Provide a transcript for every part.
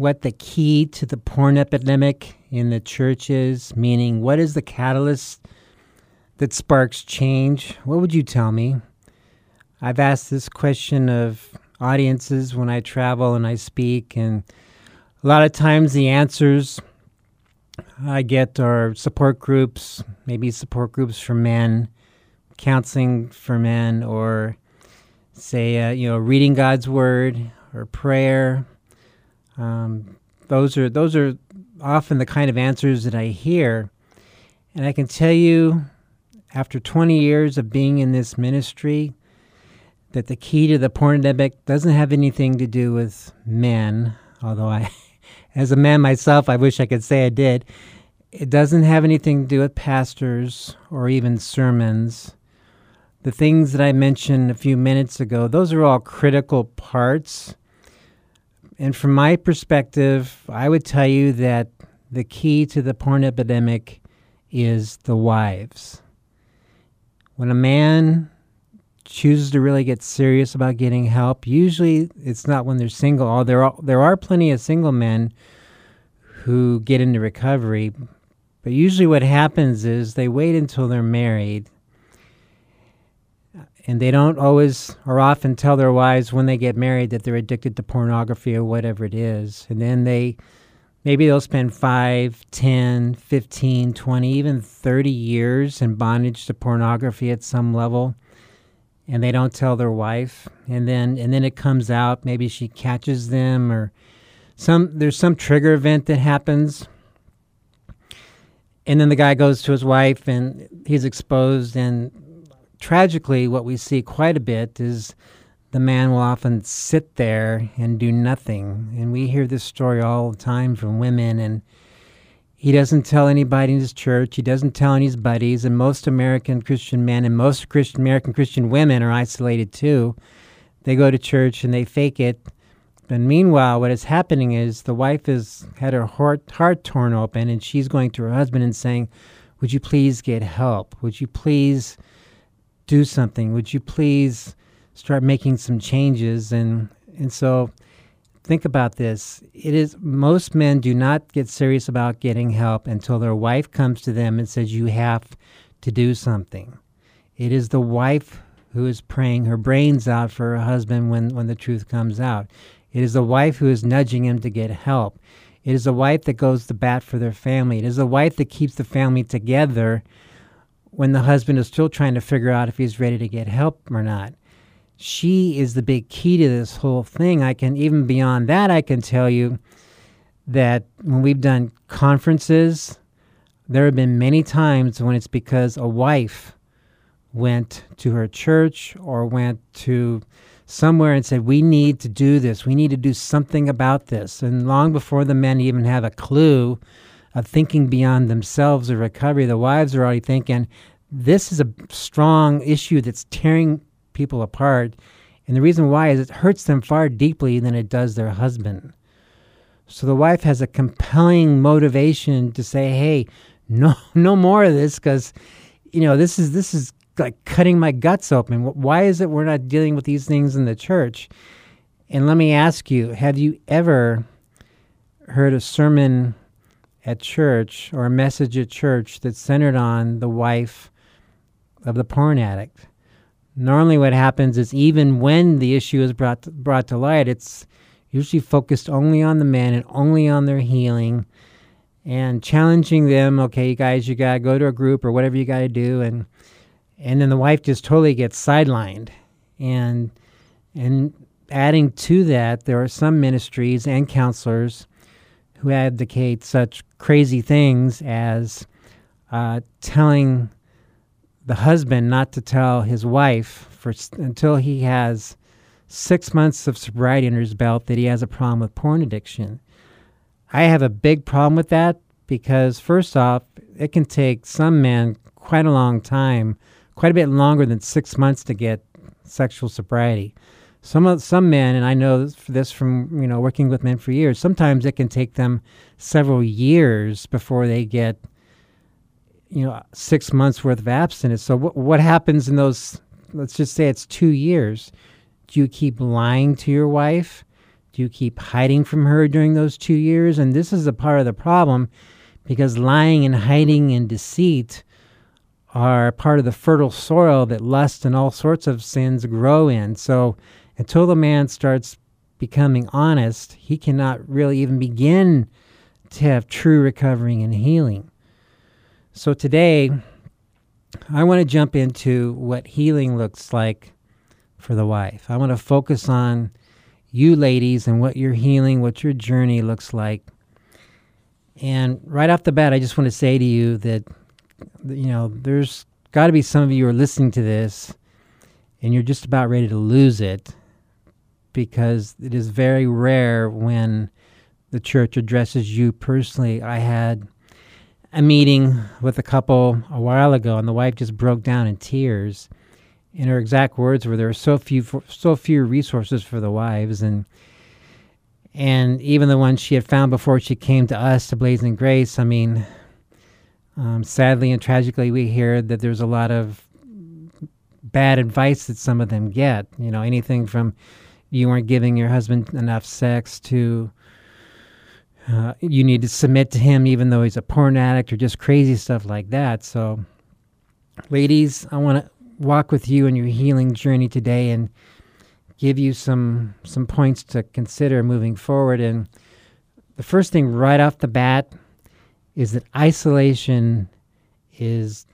what the key to the porn epidemic in the church is, meaning what is the catalyst that sparks change, what would you tell me? I've asked this question of audiences when I travel and I speak, and a lot of times the answers I get are support groups, maybe support groups for men, counseling for men, or say, uh, you know, reading God's word or prayer. Um, those are those are often the kind of answers that I hear, and I can tell you, after 20 years of being in this ministry, that the key to the porn epidemic doesn't have anything to do with men, although I, as a man myself, I wish I could say I did. It doesn't have anything to do with pastors or even sermons. The things that I mentioned a few minutes ago, those are all critical parts. And from my perspective, I would tell you that the key to the porn epidemic is the wives. When a man chooses to really get serious about getting help, usually it's not when they're single. Oh, there are, there are plenty of single men who get into recovery, but usually what happens is they wait until they're married and they don't always or often tell their wives when they get married that they're addicted to pornography or whatever it is. And then they maybe they'll spend 5, 10, 15, 20, even 30 years in bondage to pornography at some level. And they don't tell their wife. And then and then it comes out maybe she catches them or some there's some trigger event that happens. And then the guy goes to his wife and he's exposed and tragically what we see quite a bit is the man will often sit there and do nothing and we hear this story all the time from women and he doesn't tell anybody in his church. He doesn't tell any his buddies. And most American Christian men and most Christian, American Christian women are isolated too. They go to church and they fake it. But meanwhile, what is happening is the wife has had her heart, heart torn open and she's going to her husband and saying, Would you please get help? Would you please do something? Would you please start making some changes? And, and so think about this. It is most men do not get serious about getting help until their wife comes to them and says, You have to do something. It is the wife who is praying her brains out for her husband when, when the truth comes out. It is the wife who is nudging him to get help. It is the wife that goes to bat for their family. It is the wife that keeps the family together when the husband is still trying to figure out if he's ready to get help or not she is the big key to this whole thing. I can even beyond that, I can tell you that when we've done conferences, there have been many times when it's because a wife went to her church or went to somewhere and said, We need to do this. We need to do something about this. And long before the men even have a clue of thinking beyond themselves or recovery, the wives are already thinking, This is a strong issue that's tearing people apart. And the reason why is it hurts them far deeply than it does their husband. So the wife has a compelling motivation to say, "Hey, no, no more of this, because you know this is this is like cutting my guts open. Why is it we're not dealing with these things in the church?" And let me ask you: Have you ever heard a sermon at church or a message at church that centered on the wife of the porn addict? normally what happens is even when the issue is brought to, brought to light, it's usually focused only on the men and only on their healing and challenging them okay you guys you got to go to a group or whatever you got to do and and then the wife just totally gets sidelined and and adding to that there are some ministries and counselors who advocate such crazy things as uh, telling the husband not to tell his wife for until he has six months of sobriety under his belt that he has a problem with porn addiction. I have a big problem with that because, first off, it can take some men quite a long time, quite a bit longer than six months to get sexual sobriety. Some some men, and I know this, this from you know working with men for years. Sometimes it can take them several years before they get you know six months worth of abstinence. So what what happens in those? Let's just say it's two years. Do you keep lying to your wife? Do you keep hiding from her during those two years? And this is a part of the problem because lying and hiding and deceit are part of the fertile soil that lust and all sorts of sins grow in. So until the man starts becoming honest, he cannot really even begin to have true recovering and healing. So today, I want to jump into what healing looks like for the wife. I want to focus on you ladies and what your healing, what your journey looks like. And right off the bat, I just want to say to you that, you know, there's got to be some of you who are listening to this and you're just about ready to lose it because it is very rare when the church addresses you personally. I had a meeting with a couple a while ago, and the wife just broke down in tears. And her exact words were, "There are so few, so few resources for the wives, and and even the ones she had found before she came to us to Blazing Grace. I mean, um, sadly and tragically, we hear that there's a lot of bad advice that some of them get. You know, anything from you weren't giving your husband enough sex to uh, you need to submit to him even though he's a porn addict or just crazy stuff like that. So, ladies, I want to walk with you in your healing journey today and give you some some points to consider moving forward. And the first thing right off the bat is that isolation is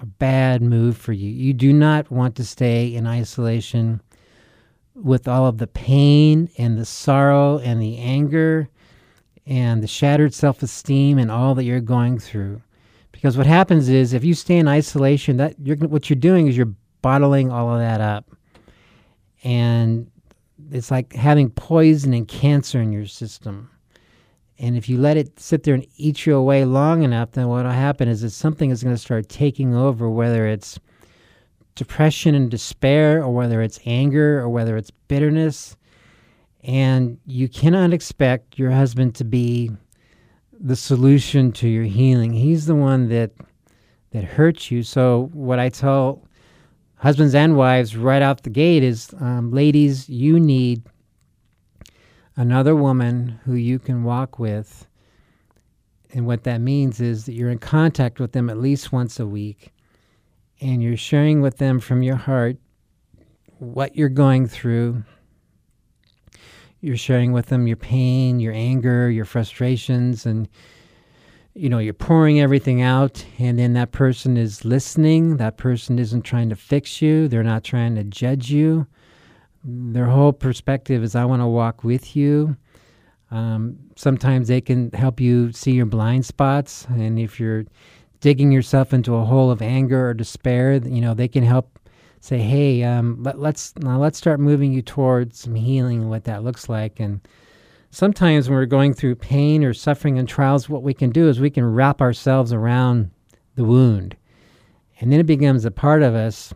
a bad move for you. You do not want to stay in isolation with all of the pain and the sorrow and the anger and the shattered self esteem and all that you're going through. Because what happens is if you stay in isolation, that you're what you're doing is you're bottling all of that up. And it's like having poison and cancer in your system. And if you let it sit there and eat you away long enough, then what will happen is that something is going to start taking over, whether it's depression and despair, or whether it's anger, or whether it's bitterness. And you cannot expect your husband to be the solution to your healing. He's the one that that hurts you. So what I tell husbands and wives right out the gate is, um, ladies, you need another woman who you can walk with. And what that means is that you're in contact with them at least once a week and you're sharing with them from your heart what you're going through. You're sharing with them your pain, your anger, your frustrations, and you know, you're pouring everything out, and then that person is listening. That person isn't trying to fix you, they're not trying to judge you. Their whole perspective is, I want to walk with you. Um, sometimes they can help you see your blind spots, and if you're digging yourself into a hole of anger or despair, you know, they can help say, "Hey, um, let, let's now let's start moving you towards some healing and what that looks like." And sometimes when we're going through pain or suffering and trials, what we can do is we can wrap ourselves around the wound, and then it becomes a part of us,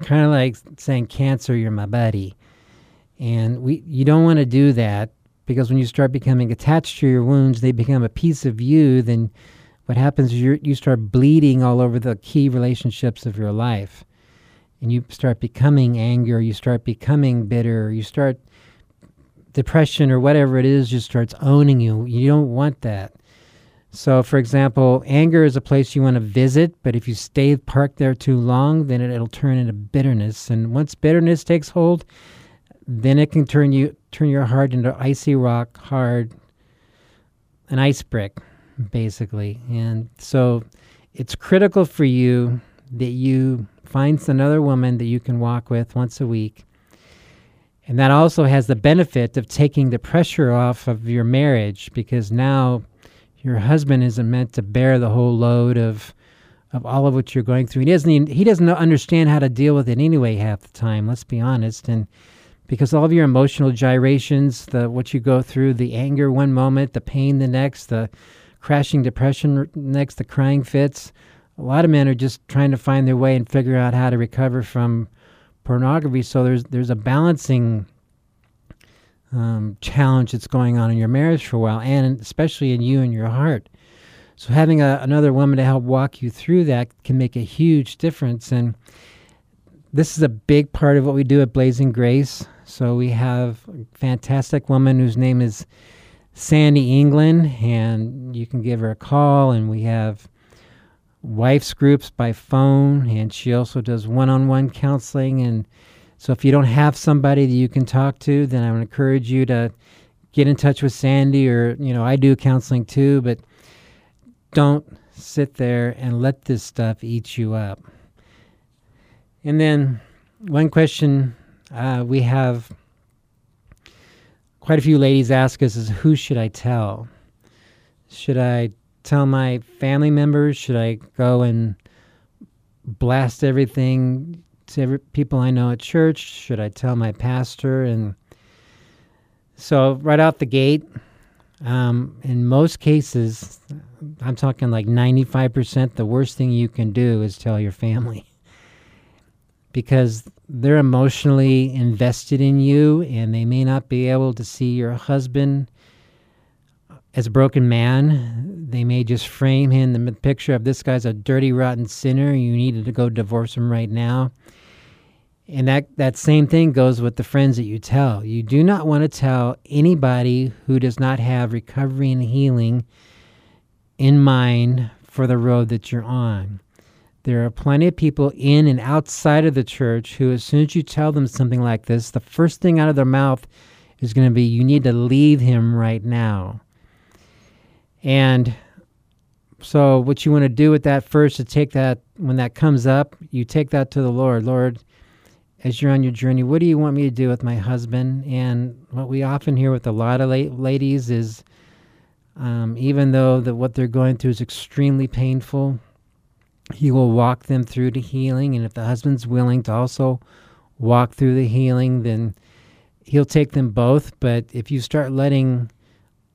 kind of like saying, "Cancer, you're my buddy," and we you don't want to do that because when you start becoming attached to your wounds, they become a piece of you. Then what happens is you you start bleeding all over the key relationships of your life. And you start becoming anger you start becoming bitter you start depression or whatever it is just starts owning you. You don't want that. So for example anger is a place you want to visit but if you stay parked there too long then it, it'll turn into bitterness. And once bitterness takes hold then it can turn you turn your heart into icy rock hard an ice brick basically and so it's critical for you that you find another woman that you can walk with once a week and that also has the benefit of taking the pressure off of your marriage because now your husband isn't meant to bear the whole load of of all of what you're going through. He doesn't even, he doesn't understand how to deal with it anyway half the time. Let's be honest. And because all of your emotional gyrations, the what you go through, the anger one moment, the pain the next, the crashing depression next, the crying fits. A lot of men are just trying to find their way and figure out how to recover from pornography. So there's there's a balancing um, challenge that's going on in your marriage for a while, and especially in you and your heart. So having a, another woman to help walk you through that can make a huge difference. And this is a big part of what we do at Blazing Grace. So we have a fantastic woman whose name is Sandy England, and you can give her a call. And we have wife's groups by phone, and she also does one-on-one counseling. And so if you don't have somebody that you can talk to, then I would encourage you to get in touch with Sandy, or you know I do counseling too, but don't sit there and let this stuff eat you up. And then one question uh, we have quite a few ladies ask us is who should I tell? Should I tell my family members? Should I go and blast everything to every, people I know at church? Should I tell my pastor? And so, right out the gate, um, in most cases, I'm talking like 95%, the worst thing you can do is tell your family because they're emotionally invested in you and they may not be able to see your husband as a broken man. They may just frame him in the picture of this guy's a dirty, rotten sinner. You needed to go divorce him right now. And that, that same thing goes with the friends that you tell. You do not want to tell anybody who does not have recovery and healing in mind for the road that you're on. There are plenty of people in and outside of the church who, as soon as you tell them something like this, the first thing out of their mouth is going to be, You need to leave him right now. And so, what you want to do with that first is take that, when that comes up, you take that to the Lord. Lord, as you're on your journey, what do you want me to do with my husband? And what we often hear with a lot of la- ladies is, um, even though that what they're going through is extremely painful, he will walk them through to healing. And if the husband's willing to also walk through the healing, then he'll take them both. But if you start letting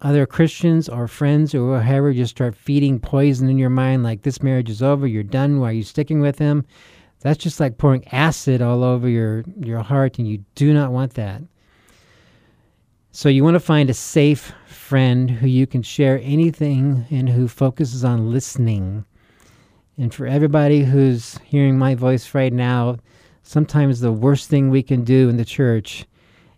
other Christians or friends or whoever just start feeding poison in your mind, like this marriage is over, you're done, why are you sticking with him? That's just like pouring acid all over your, your heart, and you do not want that. So you want to find a safe friend who you can share anything and who focuses on listening. And for everybody who's hearing my voice right now, sometimes the worst thing we can do in the church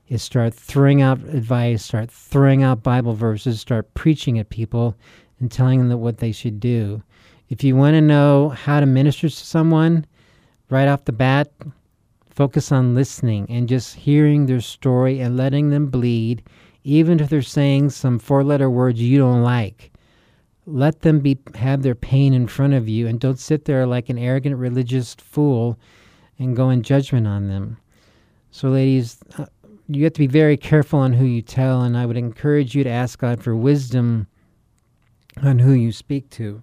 is start throwing out advice, start throwing out Bible verses, start preaching at people and telling them what they should do. If you want to know how to minister to someone right off the bat, Focus on listening and just hearing their story and letting them bleed, even if they're saying some four letter words you don't like. Let them be have their pain in front of you and don't sit there like an arrogant religious fool and go in judgment on them. So, ladies, uh, you have to be very careful on who you tell, and I would encourage you to ask God for wisdom on who you speak to.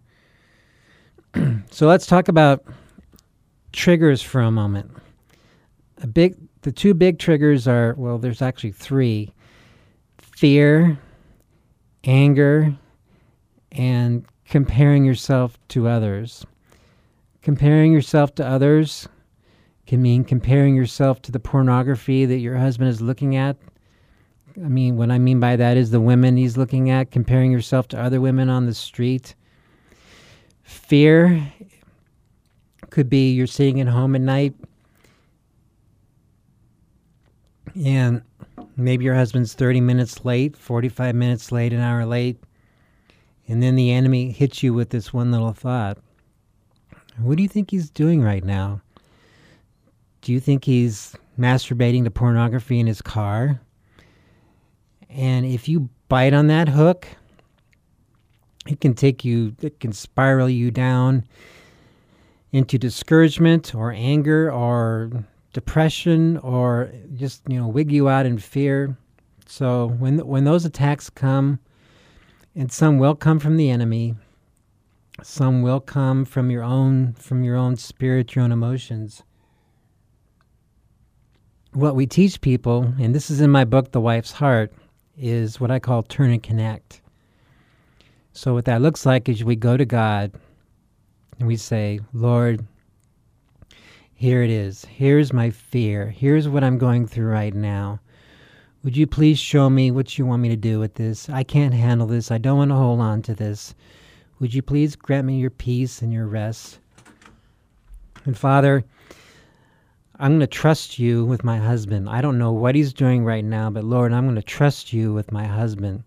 so, let's talk about triggers for a moment a big the two big triggers are well there's actually three fear anger and comparing yourself to others. Comparing yourself to others can mean comparing yourself to the pornography that your husband is looking at. I mean what i mean by that is the women he's looking at comparing yourself to other women on the street. Fear could be you're sitting at home at night and maybe your husband's 30 minutes late, 45 minutes late, an hour late, and then the enemy hits you with this one little thought. What do you think he's doing right now? Do you think he's masturbating to pornography in his car? And if you bite on that hook, it can take you, it can spiral you down into discouragement or anger or depression or just, you know, wig you out in fear. So when, when those attacks come, and some will come from the enemy, some will come from your own from your own spirit, your own emotions. What we teach people, and this is in my book, The Wife's Heart, is what I call turn and connect. So, what that looks like is we go to God and we say, Lord, here it is. Here's my fear. Here's what I'm going through right now. Would you please show me what you want me to do with this? I can't handle this. I don't want to hold on to this. Would you please grant me your peace and your rest? And Father, I'm going to trust you with my husband. I don't know what he's doing right now, but Lord, I'm going to trust you with my husband.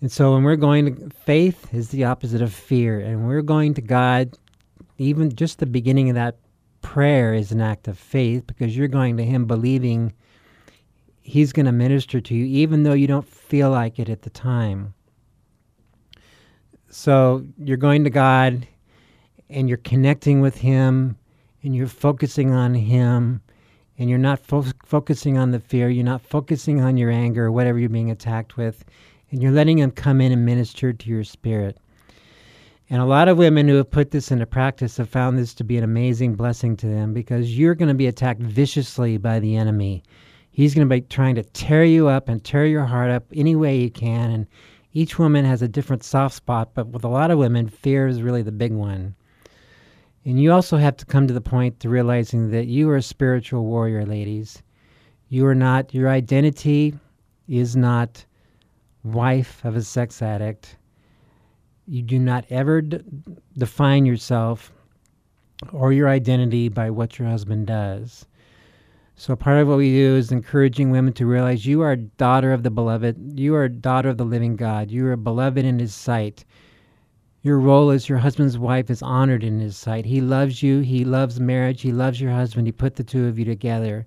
And so when we're going to faith is the opposite of fear, and we're going to God, even just the beginning of that prayer is an act of faith because you're going to him believing he's going to minister to you even though you don't feel like it at the time. So you're going to God and you're connecting with him and you're focusing on him and you're not fo- focusing on the fear, you're not focusing on your anger or whatever you're being attacked with and you're letting Him come in and minister to your spirit. And a lot of women who have put this into practice have found this to be an amazing blessing to them because you're going to be attacked viciously by the enemy. He's going to be trying to tear you up and tear your heart up any way he can. And each woman has a different soft spot, but with a lot of women, fear is really the big one. And you also have to come to the point to realizing that you are a spiritual warrior, ladies. You are not, your identity is not wife of a sex addict. You do not ever d- define yourself or your identity by what your husband does. So, part of what we do is encouraging women to realize you are daughter of the beloved. You are daughter of the living God. You are beloved in his sight. Your role as your husband's wife is honored in his sight. He loves you. He loves marriage. He loves your husband. He put the two of you together.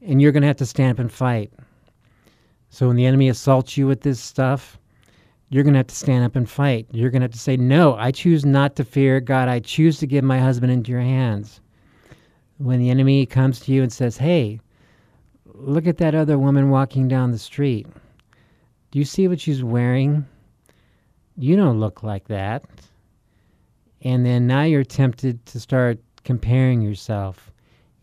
And you're going to have to stand up and fight. So when the enemy assaults you with this stuff, you're going to have to stand up and fight. You're going to have to say, No, I choose not to fear God. I choose to give my husband into your hands. When the enemy comes to you and says, Hey, look at that other woman walking down the street. Do you see what she's wearing? You don't look like that. And then now you're tempted to start comparing yourself.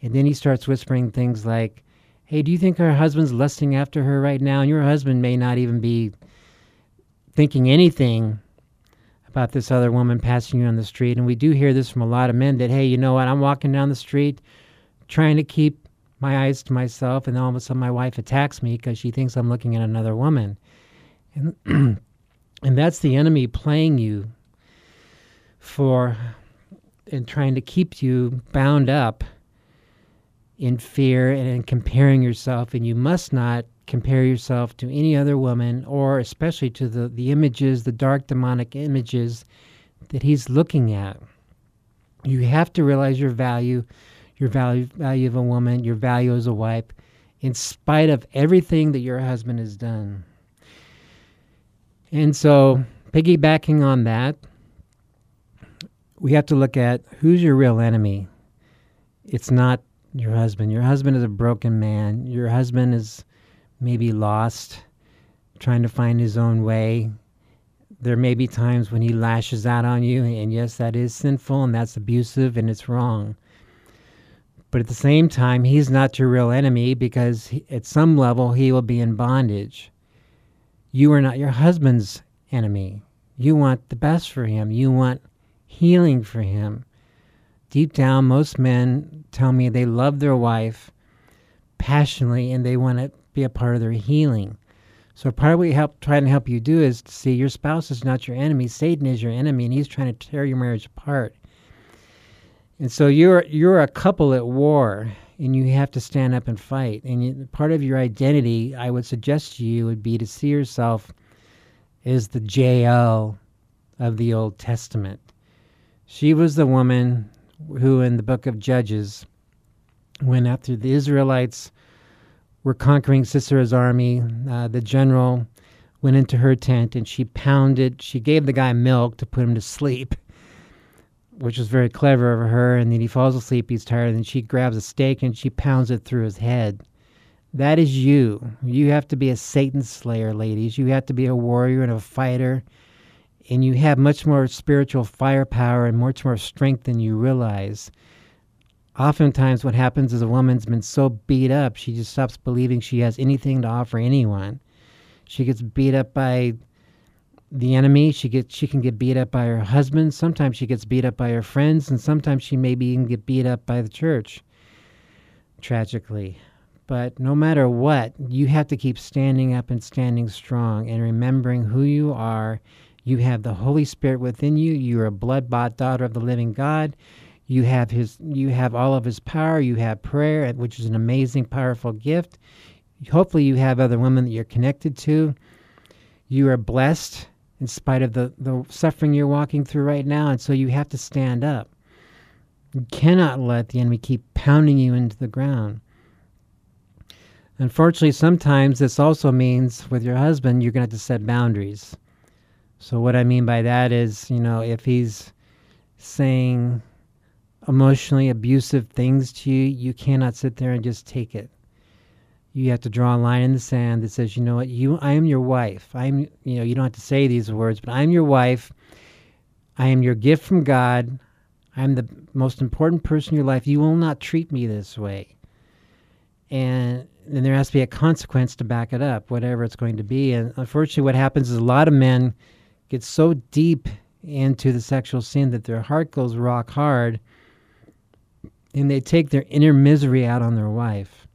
And then he starts whispering things like, Hey, do you think her husband's lusting after her right now? And your husband may not even be thinking anything about this other woman passing you on the street. And we do hear this from a lot of men that, hey, you know what? I'm walking down the street trying to keep my eyes to myself, and all of a sudden my wife attacks me because she thinks I'm looking at another woman. And, and that's the enemy playing you for and trying to keep you bound up in fear and in comparing yourself, and you must not compare yourself to any other woman or especially to the, the images, the dark demonic images that he's looking at. You have to realize your value, your value value of a woman, your value as a wife, in spite of everything that your husband has done. And so, piggybacking on that, we have to look at who's your real enemy. It's not your husband. Your husband is a broken man. Your husband is maybe lost, trying to find his own way. There may be times when he lashes out on you, and yes, that is sinful and that's abusive and it's wrong. But at the same time, he's not your real enemy because he, at some level he will be in bondage. You are not your husband's enemy. You want the best for him, you want healing for him. Deep down, most men tell me they love their wife passionately and they want to be a part of their healing. So part of what we help try and help you do is to see your spouse is not your enemy. Satan is your enemy, and he's trying to tear your marriage apart. And so you're you're a couple at war, and you have to stand up and fight. And you, part of your identity, I would suggest to you, would be to see yourself as the Jael of the Old Testament. She was the woman who, in the book of Judges, when after the Israelites were conquering Sisera's army, uh, the general went into her tent and she pounded, she gave the guy milk to put him to sleep, which was very clever of her. And then he falls asleep, he's tired, and she grabs a stake and she pounds it through his head. That is you. You have to be a Satan slayer, ladies. You have to be a warrior and a fighter. And you have much more spiritual firepower and much more strength than you realize. Oftentimes what happens is a woman's been so beat up she just stops believing she has anything to offer anyone. She gets beat up by the enemy. She gets she can get beat up by her husband. Sometimes she gets beat up by her friends and sometimes she maybe even get beat up by the church tragically. But no matter what you have to keep standing up and standing strong and remembering who you are you have the holy spirit within you you're a blood bought daughter of the living god you have his you have all of his power, you have prayer, which is an amazing powerful gift. Hopefully you have other women that you're connected to. You are blessed in spite of the, the suffering you're walking through right now, and so you have to stand up. You cannot let the enemy keep pounding you into the ground. Unfortunately, sometimes this also means with your husband, you're going to have to set boundaries. So, what I mean by that is, you know, if he's saying emotionally abusive things to you, you cannot sit there and just take it. You have to draw a line in the sand that says, you know what, you I am your wife. I'm you know, you don't have to say these words, but I'm your wife. I am your gift from God. I'm the most important person in your life. You will not treat me this way. And then there has to be a consequence to back it up, whatever it's going to be. And unfortunately, what happens is a lot of men get so deep into the sexual sin that their heart goes rock hard and they take their inner misery out on their wife.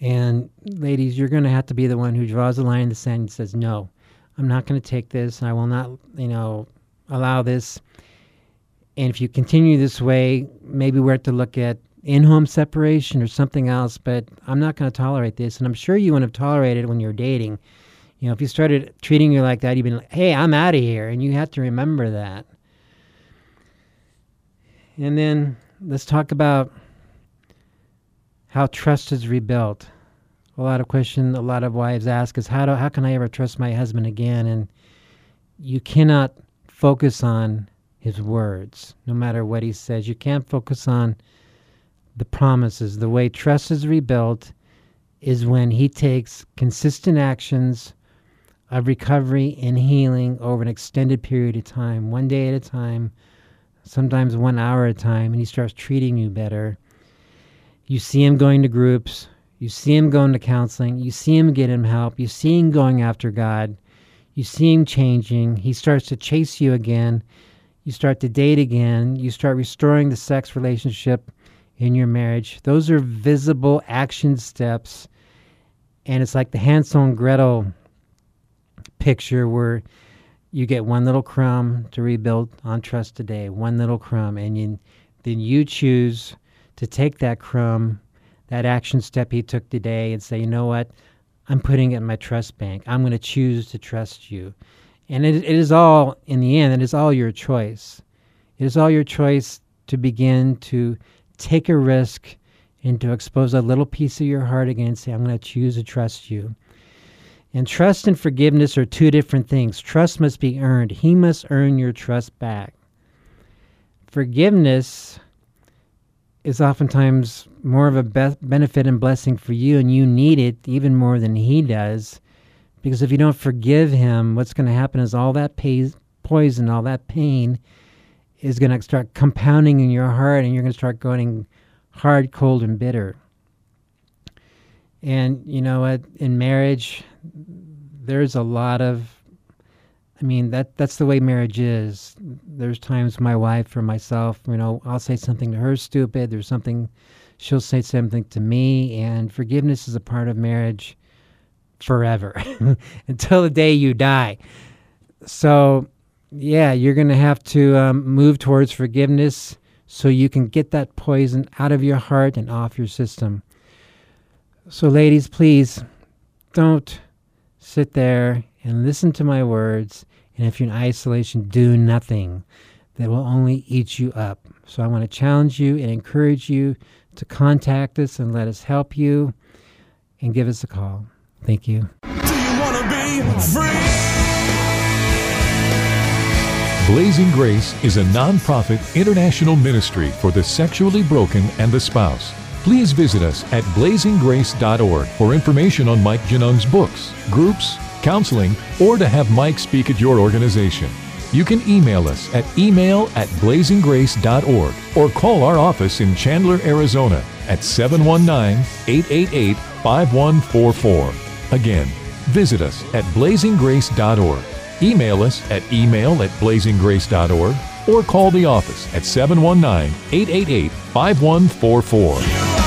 And ladies, you're going to have to be the one who draws the line in the sand and says, "No, I'm not going to take this. I will not, you know, allow this." And if you continue this way, maybe we're to look at in-home separation or something else. But I'm not going to tolerate this, and I'm sure you wouldn't have tolerated it when you're dating. You know, if you started treating you like that, you'd be like, "Hey, I'm out of here," and you have to remember that. And then let's talk about how trust is rebuilt. A lot of question a lot of wives ask is how do how can I ever trust my husband again? And you cannot focus on his words, no matter what he says. You can't focus on the promises. The way trust is rebuilt is when he takes consistent actions of recovery and healing over an extended period of time, one day at a time, sometimes one hour at a time, and he starts treating you better. You see him going to groups, you see him going to counseling, you see him getting help, you see him going after God, you see him changing. He starts to chase you again. You start to date again. You start restoring the sex relationship in your marriage. Those are visible action steps. And it's like the Hansel and Gretel picture where you get one little crumb to rebuild on trust today, one little crumb, and you, then you choose to take that crumb, that action step he took today, and say, you know what, I'm putting it in my trust bank. I'm going to choose to trust you, and it, it is all in the end. It is all your choice. It is all your choice to begin to take a risk and to expose a little piece of your heart again and say, I'm going to choose to trust you. And trust and forgiveness are two different things. Trust must be earned, He must earn your trust back. Forgiveness is oftentimes more of a be- benefit and blessing for you, and you need it even more than He does. Because if you don't forgive Him, what's going to happen is all that poison, all that pain is going to start compounding in your heart, and you're going to start going hard, cold, and bitter. And you know what? In marriage, there's a lot of I mean that that's the way marriage is. There's times my wife or myself, you know, I'll say something to her stupid, there's something she'll say something to me and forgiveness is a part of marriage forever until the day you die. So, yeah, you're to have to um, move towards forgiveness so you can get that poison out of your heart and off your system. So, ladies, please don't sit there and listen to my words. And if you're in isolation, do nothing that will only eat you up. So I want to challenge you and encourage you to contact us and let us help you and give us a call. Thank you. Do you wanna be free? Blazing Grace is a non-profit international ministry for the sexually broken and the spouse. Please visit us at blazinggrace.org for information on Mike Genung's books, groups, counseling, or to have Mike speak at your organization. You can email us at email at blazinggrace.org or call our office in Chandler, Arizona at 719-888-5144. Again, visit us at blazinggrace.org. Email us at email at blazinggrace.org or call the office at 719 888 5144.